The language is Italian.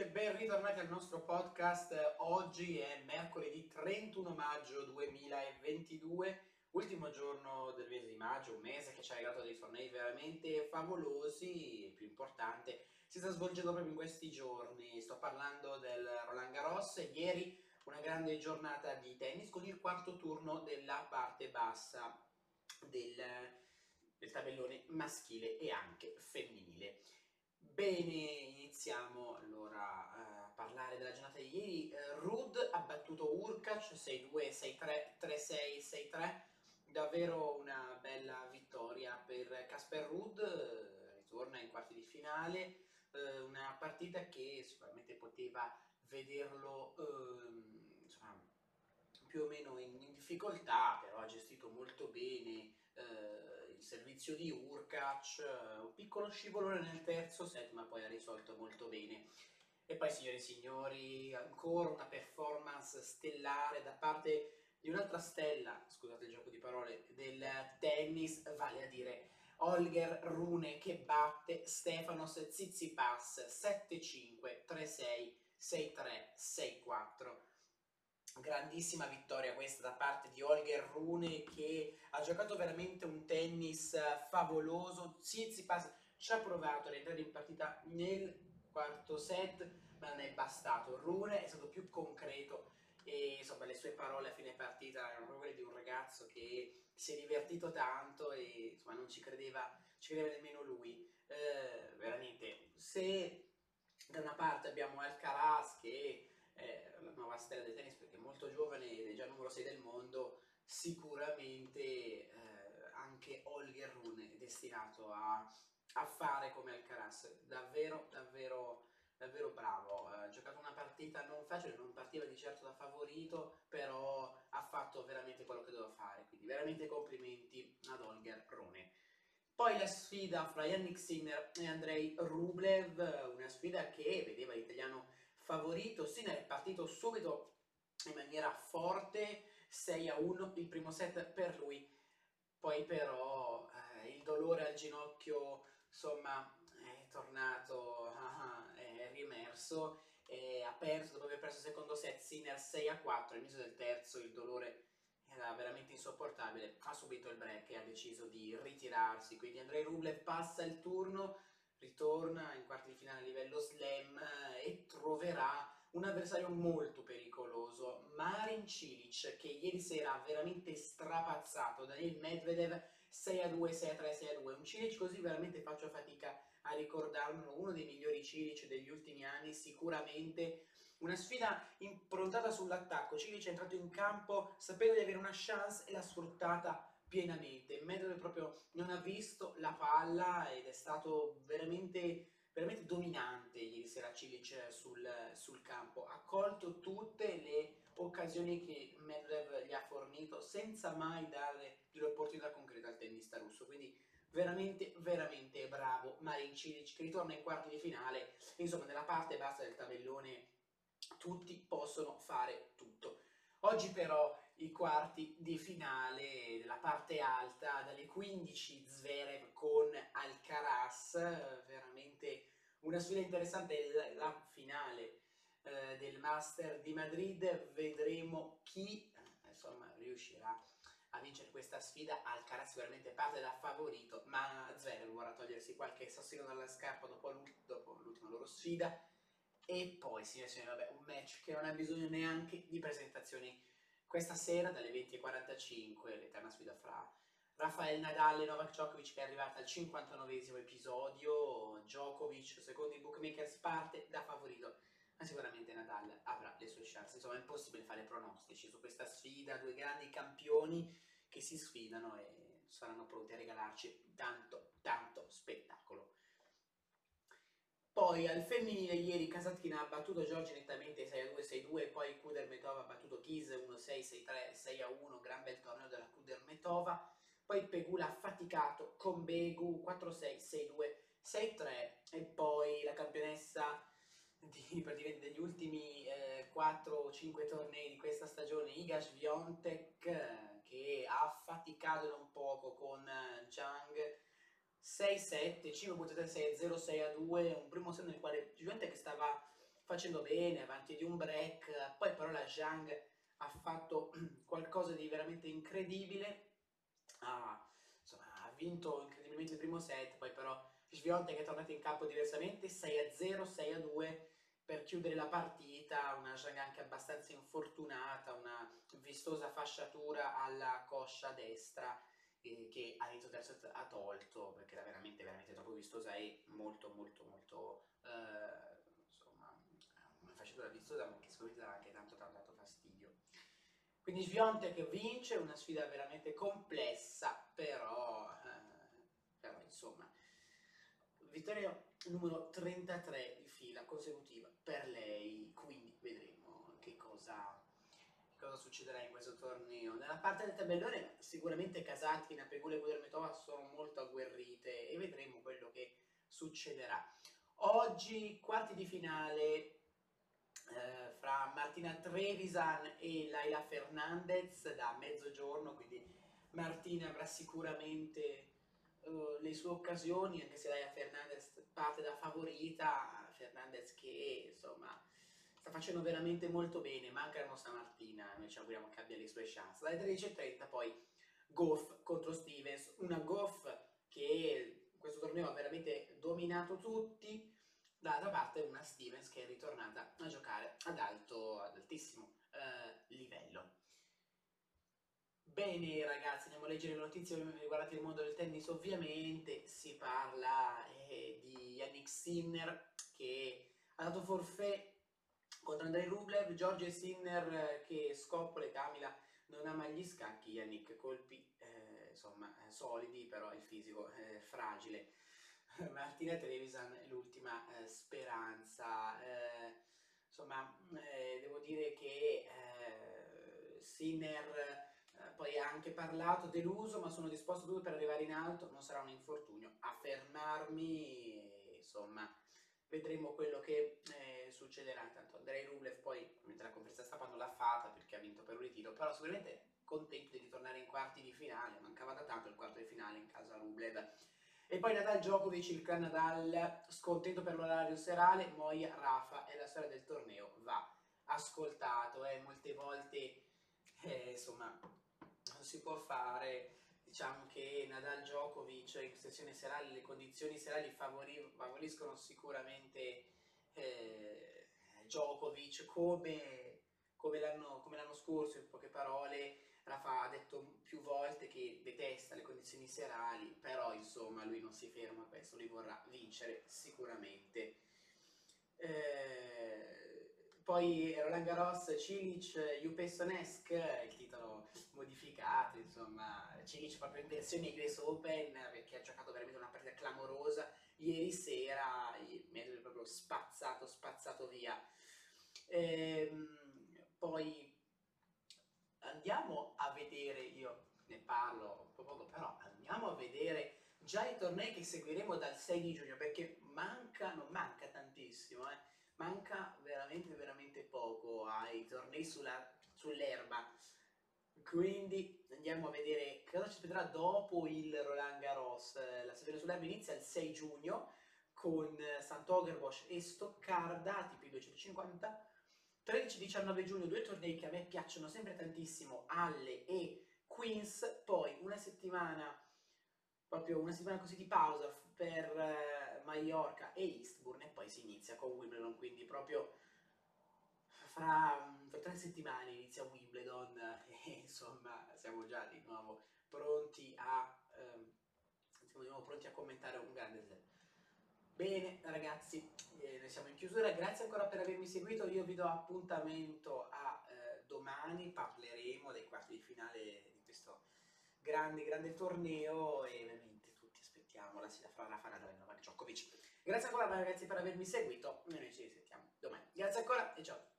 amici ben ritornati al nostro podcast. Oggi è mercoledì 31 maggio 2022, ultimo giorno del mese di maggio, un mese che ci ha regalato dei tornei veramente favolosi. Il più importante si sta svolgendo proprio in questi giorni. Sto parlando del Roland Garros. Ieri una grande giornata di tennis con il quarto turno della parte bassa del, del tabellone maschile e anche femminile. Bene, iniziamo allora a parlare della giornata di ieri. Uh, Rud ha battuto Urkac 6-2, 6-3, 3-6, 6-3. Davvero una bella vittoria per Casper Rud, ritorna in quarti di finale. Una partita che sicuramente poteva vederlo uh, insomma, più o meno in, difficoltà, però ha gestito molto bene eh, il servizio di Urkac, eh, un piccolo scivolone nel terzo set, ma poi ha risolto molto bene. E poi, signore e signori, ancora una performance stellare da parte di un'altra stella, scusate il gioco di parole, del tennis, vale a dire Holger Rune che batte Stefanos Tsitsipas 7-5, 3-6, 6-3, 6-4 grandissima vittoria questa da parte di Holger Rune che ha giocato veramente un tennis favoloso. Tsitsipas ci ha provato a entrare in partita nel quarto set, ma non è bastato. Rune è stato più concreto e insomma le sue parole a fine partita erano quelle di un ragazzo che si è divertito tanto e insomma non ci credeva, ci credeva nemmeno lui. Eh, veramente, se da una parte abbiamo Alcaraz che la nuova stella del tennis perché è molto giovane ed è già numero 6 del mondo, sicuramente eh, anche Holger Rune è destinato a, a fare come Alcaraz, davvero, davvero, davvero bravo. Ha giocato una partita non facile, non partiva di certo da favorito, però ha fatto veramente quello che doveva fare, quindi veramente complimenti ad Holger Rune. Poi la sfida fra Yannick Sinner e Andrei Rublev, una sfida che vedeva l'italiano favorito, Sinner è partito subito in maniera forte, 6 a 1 il primo set per lui, poi però eh, il dolore al ginocchio insomma è tornato, ah, è riemerso, e ha perso dopo aver perso il secondo set, Sinner 6 a 4, all'inizio del terzo il dolore era veramente insopportabile, ha subito il break e ha deciso di ritirarsi, quindi Andrei Rublev passa il turno, ritorna in quarti di finale a livello slam eh, e troverà un avversario molto pericoloso, Marin Cilic, che ieri sera ha veramente strapazzato Daniel Medvedev 6 a 2, 6 a 3, 6 a 2. Un Cilic così veramente faccio fatica a ricordarlo, uno dei migliori Cilic degli ultimi anni, sicuramente una sfida improntata sull'attacco. Cilic è entrato in campo sapendo di avere una chance e l'ha sfruttata pienamente. Medvedev proprio non ha visto la palla ed è stato veramente, veramente dominante ieri sera Cilic sul, sul campo. Ha colto tutte le occasioni che Medvedev gli ha fornito senza mai dare l'opportunità concreta al tennista russo. Quindi veramente, veramente bravo Marin Cilic che ritorna in quarti di finale. Insomma, nella parte bassa del tabellone tutti possono fare tutto. Oggi però i quarti di finale della parte alta, dalle 15 Zverev con Alcaraz, veramente una sfida interessante, la finale eh, del Master di Madrid, vedremo chi insomma, riuscirà a vincere questa sfida. Alcaraz sicuramente parte da favorito, ma Zverev vorrà togliersi qualche sassino dalla scarpa dopo, l'ultima loro sfida e poi, signore e signori, vabbè, un match che non ha bisogno neanche di presentazioni. Questa sera, dalle 20.45, l'eterna sfida fra Rafael Nadal e Novak Djokovic che è arrivata al 59 episodio. Djokovic, secondo i bookmakers, parte da favorito. Ma sicuramente Nadal avrà le sue chance. Insomma, è impossibile fare pronostici su questa sfida. Due grandi campioni che si sfidano e saranno pronti a regalarci tanto, tanto spettacolo. Poi al femminile ieri Kasatkina ha battuto Giorgi nettamente 6-2, 6-2, poi Kudermetova ha battuto Kis 1-6, 6-3, 6-1, gran bel torneo della Kudermetova. Poi Pegula ha faticato con Begu 4-6, 6-2, 6-3 e poi la campionessa di, praticamente degli ultimi eh, 4 5 tornei di questa stagione, Iga Sviontek, che ha faticato non poco con Zhang 6-7, 5.36 0-6 a 2, un primo set nel quale Juventus che stava facendo bene, avanti di un break, poi però la Zhang ha fatto qualcosa di veramente incredibile, ha, insomma, ha vinto incredibilmente il primo set, poi però Sviontek è tornato in campo diversamente, 6-0, 6-2 per chiudere la partita, una Zhang anche abbastanza infortunata, una vistosa fasciatura alla coscia destra eh, che terzo set ha tolto perché era veramente, veramente troppo vistosa e molto, molto, molto, eh, insomma, una fasciatura vistosa ma che secondo me anche tanto, tanto, tanto fastidio. Quindi Sviontek vince, una sfida veramente complessa, però, eh, però insomma, vittoria numero 33 di fila consecutiva per lei, quindi vedremo che cosa, che cosa succederà in questo torneo. Nella parte del tabellone sicuramente Kasatkina, Pegula e Gudermetova sono molto agguerrite e vedremo quello che succederà. Oggi quarti di finale eh, fra Martina Trevisan e Laila Fernandez da mezzogiorno, quindi Martina avrà sicuramente uh, le sue occasioni, anche se Laila Fernandez parte da favorita, Fernandez che insomma sta facendo veramente molto bene, manca la nostra Martina, noi ci auguriamo che abbia le sue chance. Dalle 13.30 poi Goff contro Stevens, una Goff che questo torneo ha veramente dominato tutti, dall'altra parte una Stevens che è ritornata a giocare ad alto, ad altissimo eh, livello. Bene ragazzi, andiamo a leggere le notizie riguardanti il mondo del tennis, ovviamente si parla eh, di Yannick Sinner che ha dato forfè contro Andrei Rublev, Giorgio Sinner eh, che scoppola Camila non ama gli scacchi, Yannick colpi eh, insomma solidi, però il fisico è fragile. Martina Trevisan l'ultima eh, speranza. Eh, insomma, eh, devo dire che eh, Sinner eh, poi ha anche parlato deluso, ma sono disposto tutto per arrivare in alto, non sarà un infortunio. A fermarmi, insomma, vedremo quello che eh, succederà. Intanto Andrei Rublev poi, mentre la conferenza stampa non l'ha fatta perché ha vinto per un ritiro, però sicuramente contento di ritornare in quarti di finale, mancava da tanto il quarto di finale in casa Rublev. E poi Nadal Djokovic, il clan Nadal, scontento per l'orario serale, Moia Rafa e la storia del torneo va ascoltato, eh, molte volte eh, insomma non si può fare diciamo che Nadal Djokovic in sessione serale le condizioni serali favori, favoriscono sicuramente eh, Djokovic come, come l'anno scorso in poche parole Rafa ha detto più volte che detesta le condizioni serali però insomma lui non si ferma a questo lui vorrà vincere sicuramente. Eh, poi Roland Garros, Cilic, Jupesonesk, il titolo modificato, insomma, Cilic proprio in versione US Open perché ha giocato veramente una partita clamorosa ieri sera, metodo è proprio spazzato, spazzato via. Ehm, poi andiamo a vedere, io ne parlo poco, però andiamo a vedere già i tornei che seguiremo dal 6 di giugno perché manca, non manca tantissimo, eh manca veramente veramente poco ai tornei sull'erba quindi andiamo a vedere cosa ci aspetterà dopo il Roland Garros. La stagione sull'erba inizia il 6 giugno con Sant'Ogerbosch e Stoccarda ATP 250 13-19 giugno due tornei che a me piacciono sempre tantissimo Halle e Queens. Poi una settimana proprio una settimana così di pausa per eh, Mallorca e Eastbourne e poi si inizia con Wimbledon, quindi proprio fra, fra tre settimane inizia Wimbledon e insomma siamo già di nuovo pronti a, ehm, siamo di nuovo pronti a commentare un grande slam. Bene ragazzi, eh, noi siamo in chiusura, grazie ancora per avermi seguito, io vi do appuntamento a eh, domani, parleremo dei quarti di finale di questo grande, grande torneo e veramente tutti aspettiamo la sfida fra Rafa Nadal e Novak Djokovic. Grazie ancora ragazzi per avermi seguito, noi ci risentiamo domani. Grazie ancora e ciao!